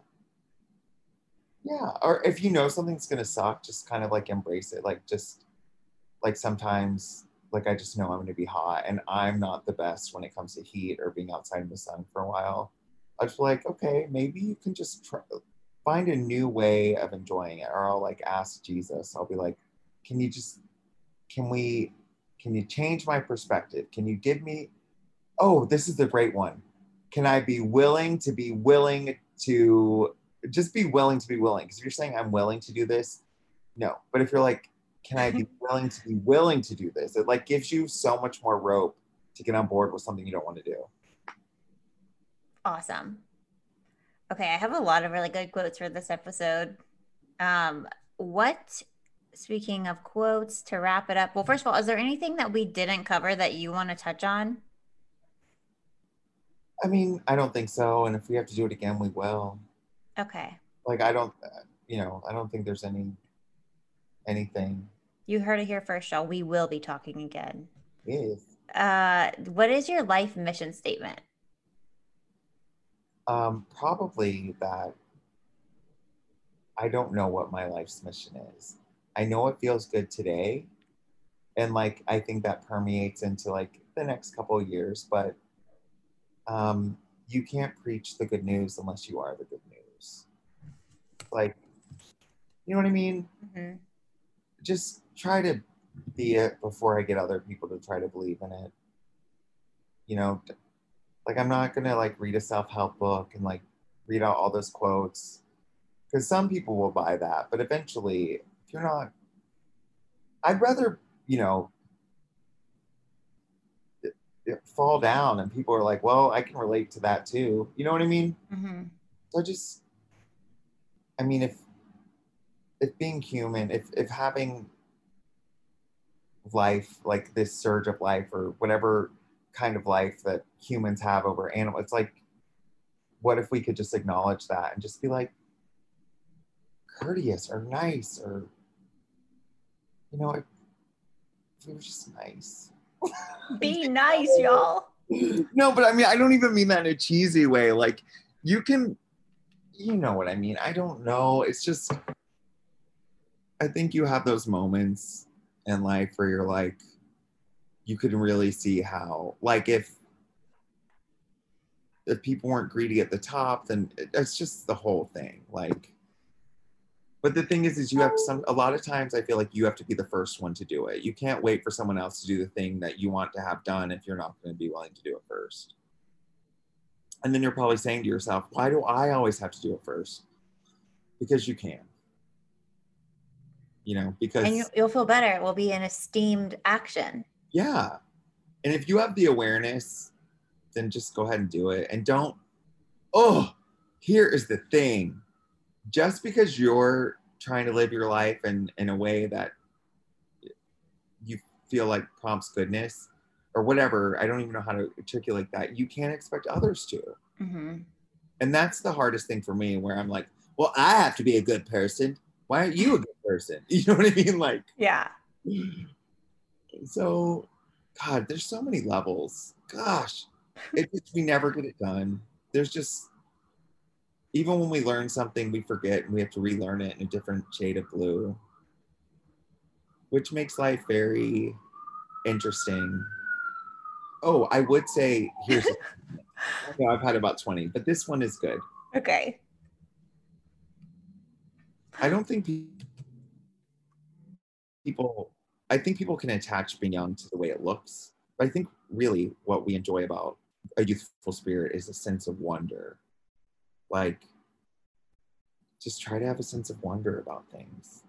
Yeah. Or if you know something's gonna suck, just kind of like embrace it. Like just like sometimes like I just know I'm gonna be hot and I'm not the best when it comes to heat or being outside in the sun for a while. I just like, okay, maybe you can just try, find a new way of enjoying it. Or I'll like ask Jesus, I'll be like, can you just can we can you change my perspective? Can you give me oh, this is the great one. Can I be willing to be willing to just be willing to be willing? Because if you're saying I'm willing to do this, no. But if you're like, can I be willing to be willing to do this? It like gives you so much more rope to get on board with something you don't want to do. Awesome. Okay, I have a lot of really good quotes for this episode. Um, what, speaking of quotes, to wrap it up, well, first of all, is there anything that we didn't cover that you want to touch on? I mean, I don't think so. And if we have to do it again, we will. Okay. Like, I don't, you know, I don't think there's any anything. You heard it here first, y'all. We will be talking again. Yes. Uh, what is your life mission statement? Um, probably that I don't know what my life's mission is. I know it feels good today. And like I think that permeates into like the next couple of years, but um you can't preach the good news unless you are the good news. Like you know what I mean? Mhm. Just try to be it before I get other people to try to believe in it. You know, like I'm not gonna like read a self-help book and like read out all those quotes because some people will buy that, but eventually, if you're not, I'd rather you know it- it fall down and people are like, well, I can relate to that too. You know what I mean? Mhm. So just, I mean, if if being human, if if having life like this surge of life or whatever kind of life that humans have over animals, it's like, what if we could just acknowledge that and just be like courteous or nice or, you know, if we were just nice. <laughs> Be nice, y'all. no, but I mean, I don't even mean that in a cheesy way. Like, you can, you know what I mean. I don't know. It's just, I think you have those moments in life where you're like, you can really see how, like, if if people weren't greedy at the top, then it's just the whole thing. Like, but the thing is, is you have some. A lot of times, I feel like you have to be the first one to do it. You can't wait for someone else to do the thing that you want to have done if you're not going to be willing to do it first. And then you're probably saying to yourself, "Why do I always have to do it first? Because you can. You know, because And you, you'll feel better. It will be an esteemed action. yeah. And if you have the awareness, then just go ahead and do it. And don't, oh, here is the thing. Just because you're trying to live your life in, in a way that you feel like prompts goodness or whatever, I don't even know how to articulate that, you can't expect others to. hmm And that's the hardest thing for me where I'm like, well, I have to be a good person. Why aren't you a good person? <laughs> You know what I mean? Like, Yeah. so god there's so many levels gosh it just we never get it done there's just even when we learn something we forget and we have to relearn it in a different shade of blue which makes life very interesting oh i would say <laughs> here's okay, i've had about 20 but this one is good Okay. I don't think people I think people can attach being young to the way it looks. But I think really what we enjoy about a youthful spirit is a sense of wonder. Like, just try to have a sense of wonder about things.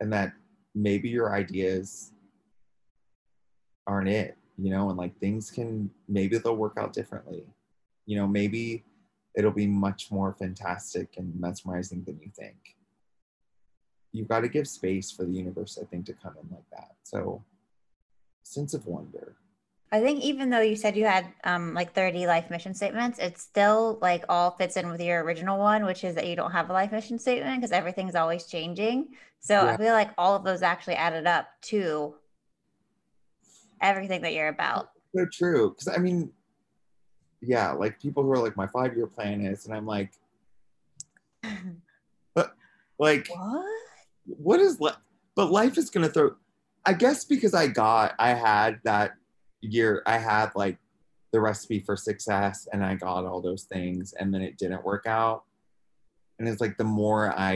And that maybe your ideas aren't it, you know, and like things can, maybe they'll work out differently. You know, maybe it'll be much more fantastic and mesmerizing than you think. You've got to give space for the universe, I think, to come in like that. So, sense of wonder. I think even though you said you had um, like 30 life mission statements, it still like all fits in with your original one, which is that you don't have a life mission statement because everything's always changing. So Yeah. I feel like all of those actually added up to everything that you're about. so true because i mean yeah like people who are like my five year plan is and i'm like <laughs> like what? what is life but life is gonna throw i guess because i got i had that year i had like the recipe for success and i got all those things and then it didn't work out and it's like the more i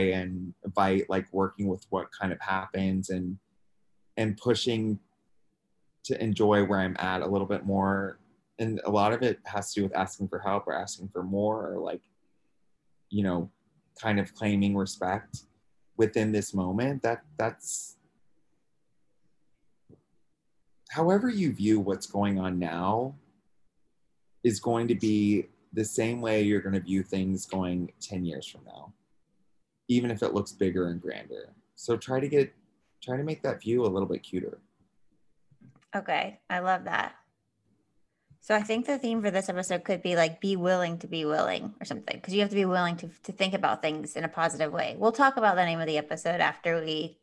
invite like working with what kind of happens and and pushing to enjoy where i'm at a little bit more. And a lot of it has to do with asking for help or asking for more or like you know kind of claiming respect within this moment. That that's however you view what's going on now is going to be the same way you're going to view things going 10 years from now even if it looks bigger and grander. So try to get try to make that view a little bit cuter Okay, I love that. So I think the theme for this episode could be like be willing to be willing or something because you have to be willing to to think about things in a positive way. We'll talk about the name of the episode after we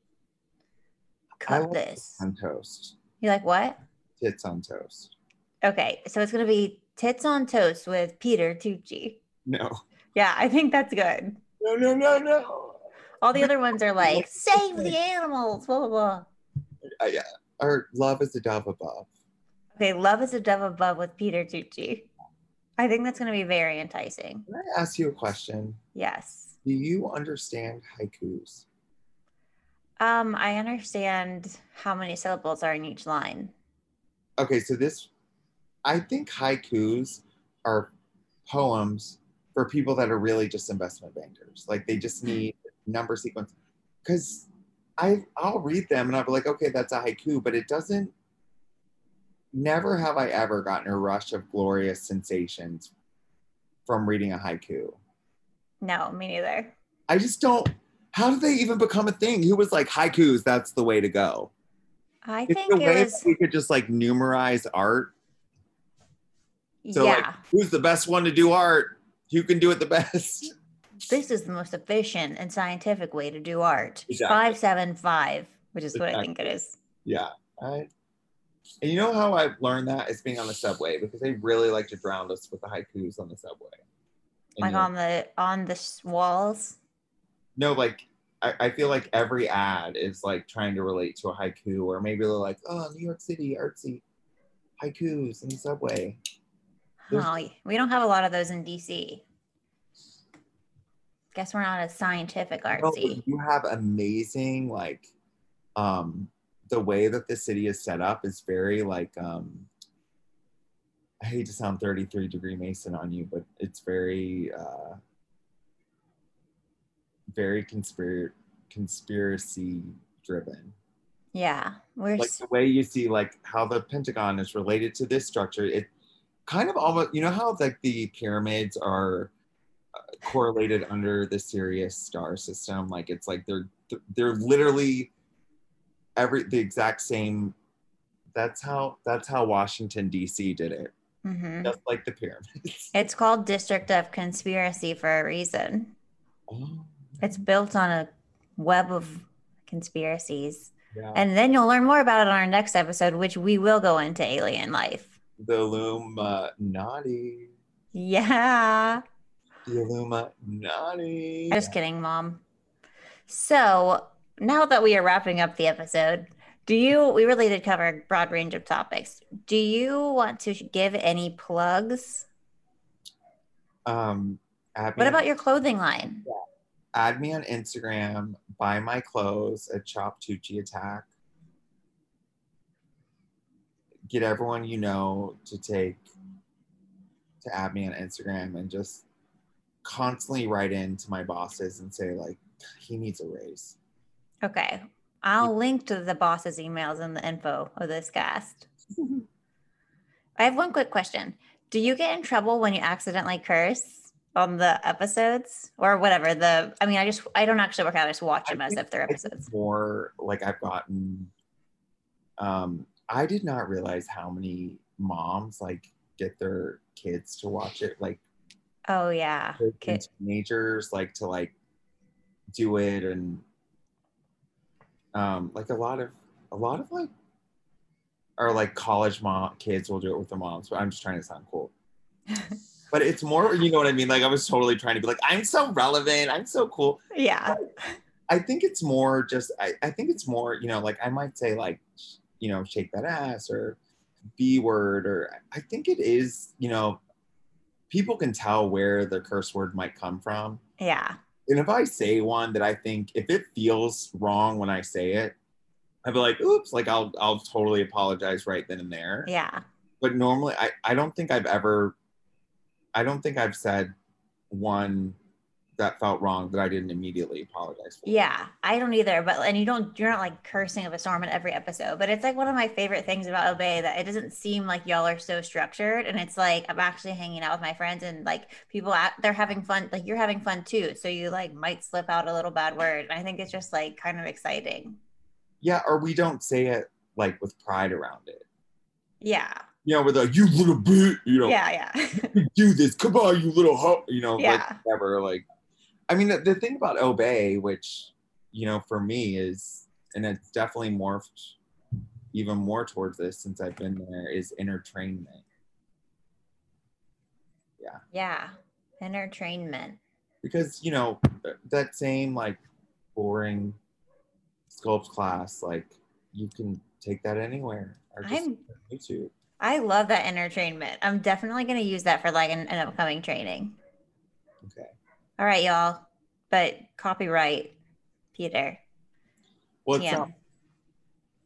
cut this. on toast You like what? tits on toast Okay, so it's gonna be tits on toast with Peter Tucci. no Yeah, I think that's good. no no no no All the other ones are like <laughs> save the animals, blah blah blah. Uh, yeah or love is a dove above Okay, love is a dove above with Peter Tucci. I think that's gonna be very enticing. can i ask you a question Yes. do you understand haikus Um, I understand how many syllables are in each line. okay so this i think haikus are poems for people that are really just investment bankers like they just need number sequence because i i'll read them and i'll be like okay that's a haiku but it doesn't never have i ever gotten a rush of glorious sensations from reading a haiku No, me neither. i just don't how did they even become a thing who was like haikus that's the way to go I it's think the way was we could just like numerize art So, like, yeah. who's the best one to do art? Who can do it the best? This is the most efficient and scientific way to do art. Exactly. Five seven five, which is what I think it is. Yeah. I, and you know how I've learned that is being on the subway because they really like to drown us with the haikus on the subway. And Like on the on the walls. no, like I, I feel like every ad is like trying to relate to a haiku, or maybe they're like, oh, New York City artsy haikus in the subway. There's- Oh, we don't have a lot of those in DC. Guess we're not as scientific No, artsy. you have amazing like um the way that the city is set up is very like um I hate to sound 33 degree Mason on you, but it's very uh very conspir conspiracy driven. Yeah, we're Like the way you see like how the Pentagon is related to this structure, it kind of almost you know how like the pyramids are correlated under the Sirius star system. Like it's like they're they're literally every the exact same. That's how that's how Washington D.C. did it, mhm. just like the pyramids. <laughs> It's called District of Conspiracy for a reason. Oh, It's built on a web of conspiracies. yeah. And then you'll learn more about it on our next episode, which we will go into alien life. the Illuminati. Yeah. The Illuminati. Just kidding, mom. So now that we are wrapping up the episode, do you, we really did cover a broad range of topics. Do you want to give any plugs? Um, What on- about your clothing line? add me on Instagram, buy my clothes at Chop Tucci Attack. get everyone you know to take to add me on Instagram and just constantly write in to my bosses and say like he needs a raise. Okay. I'll link to the boss's emails in the info of this cast. <laughs> I have one quick question. Do you get in trouble when you accidentally curse on the episodes or whatever? The I mean, I just I don't actually work out. I just watch I them as if they're episodes. More like I've gotten. Um, I did not realize how many moms like get their kids to watch it, like Oh yeah. kids teenagers, like to like do it, and um, like a lot of a lot of like, or like college mom kids will do it with their moms. But I'm just trying to sound cool. <laughs> But it's more, you know what I mean? Like I was totally trying to be like, I'm so relevant, I'm so cool. Yeah. I think it's more just I, I think it's more, you know, like I might say like, you know, shake that ass or B word or I think it is, you know, people can tell where the curse word might come from. Yeah. And if I say one that I think if it feels wrong when I say it, I'd be like, oops, like I'll I'll totally apologize right then and there. Yeah. But normally I, I don't think I've ever I don't think I've said one that felt wrong that I didn't immediately apologize for. Yeah, I don't either. But and you don't you're not like cursing of a storm in every episode. But it's like one of my favorite things about obé that it doesn't seem like y'all are so structured. And it's like I'm actually hanging out with my friends and like people at, they're having fun. Like you're having fun too. So you like might slip out a little bad word. And I think it's just like kind of exciting. Yeah, or we don't say it like with pride around it. Yeah. You know, we're like, you little bit, you know, Yeah. Yeah. <laughs> do this. Come on, you little hoe, you know, like Yeah. whatever. Like, I mean, the, the thing about obé, which you know, for me is, and it's definitely morphed even more towards this since I've been there, is inner trainment. yeah. Yeah. Entertainment. Because you know, that same like boring sculpt class, like you can take that anywhere or just I'm YouTube. I love that entertainment. I'm definitely gonna use that for like an, an upcoming training. Okay. All right, y'all. But copyright, Peter. Well, it's TM. not,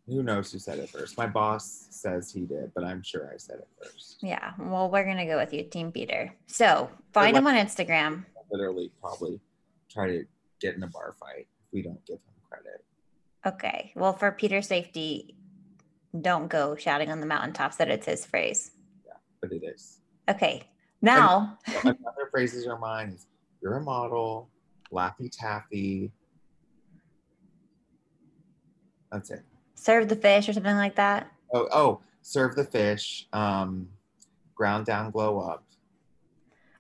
who knows who said it first? My boss says he did, but I'm sure I said it first. Yeah. Well, we're gonna go with you, Team Peter. So find him on Instagram. Literally, probably try to get in a bar fight if we don't give him credit. Okay. Well, for Peter's safety, don't go shouting on the mountaintops that it's his phrase. Yeah, but it is. Okay. Now, Another phrases are mine is you're a model, Laffy Taffy. That's it. serve the fish or something like that. Oh, oh, serve the fish, um, ground down, glow up.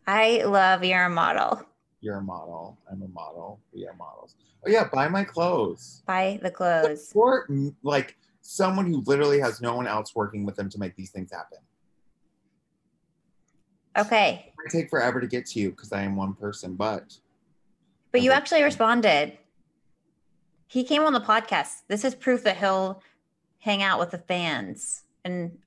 I love you're a model. You're a model. I'm a model. We are models. Oh yeah, buy my clothes. Buy the clothes. Support like someone who literally has no one else working with them to make these things happen. Okay. Might take forever to get to you because I am one person, but But you Okay. actually responded. He came on the podcast. This is proof that he'll hang out with the fans and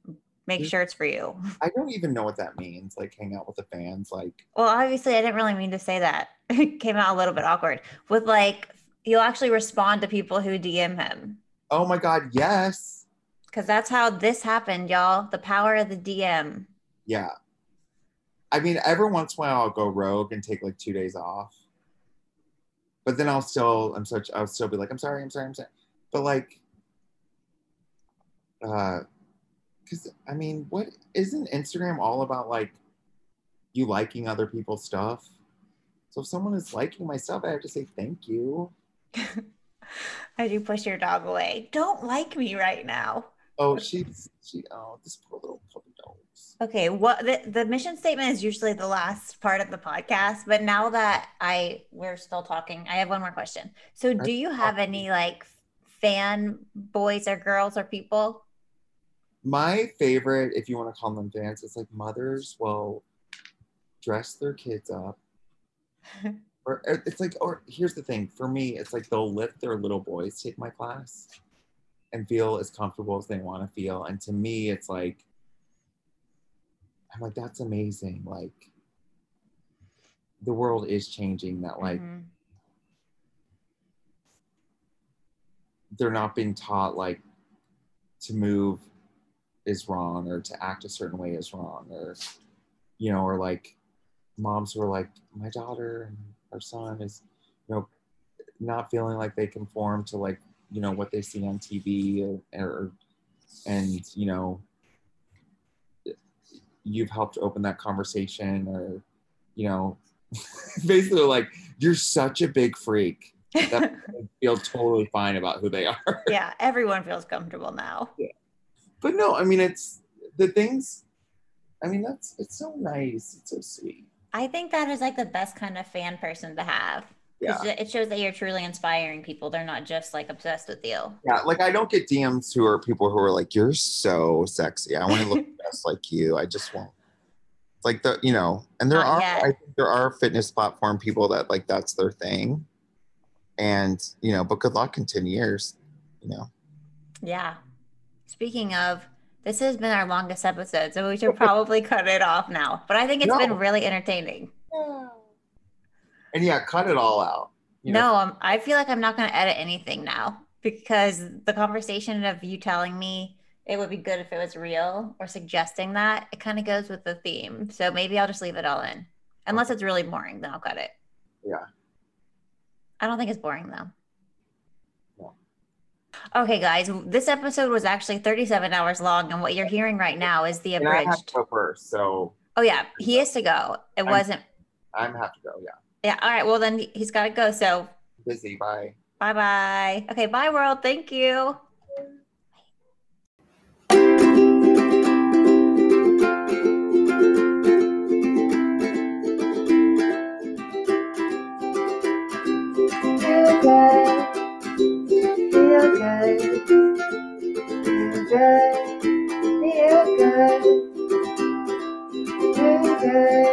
make Mm. shirts for you. <laughs> I don't even know what that means. Like hang out with the fans. Like Well, obviously, I didn't really mean to say that. <laughs> It came out a little bit awkward. With like, you'll actually respond to people who DM him oh my god, yes, because that's how this happened, y'all. The power of the DM. yeah. I mean, every once in a while I'll go rogue and take like two days off, but then I'll still I'm such I'll still be like I'm sorry I'm sorry I'm sorry, but like, uh, because I mean, what isn't Instagram all about like you liking other people's stuff? So if someone is liking my stuff, I have to say thank you. <laughs> As you push your dog away, don't like me right now. Oh, <laughs> she's she. Oh, this poor little puppy dogs. Okay, what the, the mission statement is usually the last part of the podcast, but now that I we're still talking, I have one more question. So, do you have any like fan boys or girls or people? My favorite, if you want to call them fans, is like mothers will dress their kids up. <laughs> or or it's like, or here's the thing for me, it's like they'll let their little boys take my class and feel as comfortable as they want to feel. And to me, it's like, I'm like, that's amazing. Like, the world is changing that, like, Mhm. they're not being taught like to move is wrong or to act a certain way is wrong or you know or like moms who are like my daughter and our son is you know not feeling like they conform to like you know what they see on tv or, or and you know you've helped open that conversation or you know <laughs> basically like you're such a big freak that <laughs> feel totally fine about who they are <laughs> yeah, everyone feels comfortable now. yeah. but no i mean it's the things i mean that's it's so nice it's so sweet I think that is like the best kind of fan person to have. 'Cause yeah It shows that you're truly inspiring people. They're not just like obsessed with you. yeah like i don't get dms who are people who are like you're so sexy i want to look <laughs> just like you i just want like the you know and there Not are i think there are fitness platform people that like that's their thing and you know but good luck in 10 years you know Yeah. Speaking of, this has been our longest episode, so we should probably cut it off now. But I think it's No. been really entertaining. And yeah cut it all out you know no, um, I feel like I'm not going to edit anything now because the conversation of you telling me it would be good if it was real or suggesting that it kind of goes with the theme. So maybe I'll just leave it all in. Unless it's really boring, then I'll cut it. Yeah. I don't think it's boring though. Okay, guys, this episode was actually 37 hours long, and what you're hearing right now is the and i have abridged. to go first so Oh yeah, he has to go. It I'm- wasn't. i'm have to go yeah Yeah. All right. Well, then he's got to go. So busy bye bye bye. Okay. Bye, world. Thank you. Feel good. Feel good. Feel good. Feel good. Feel good.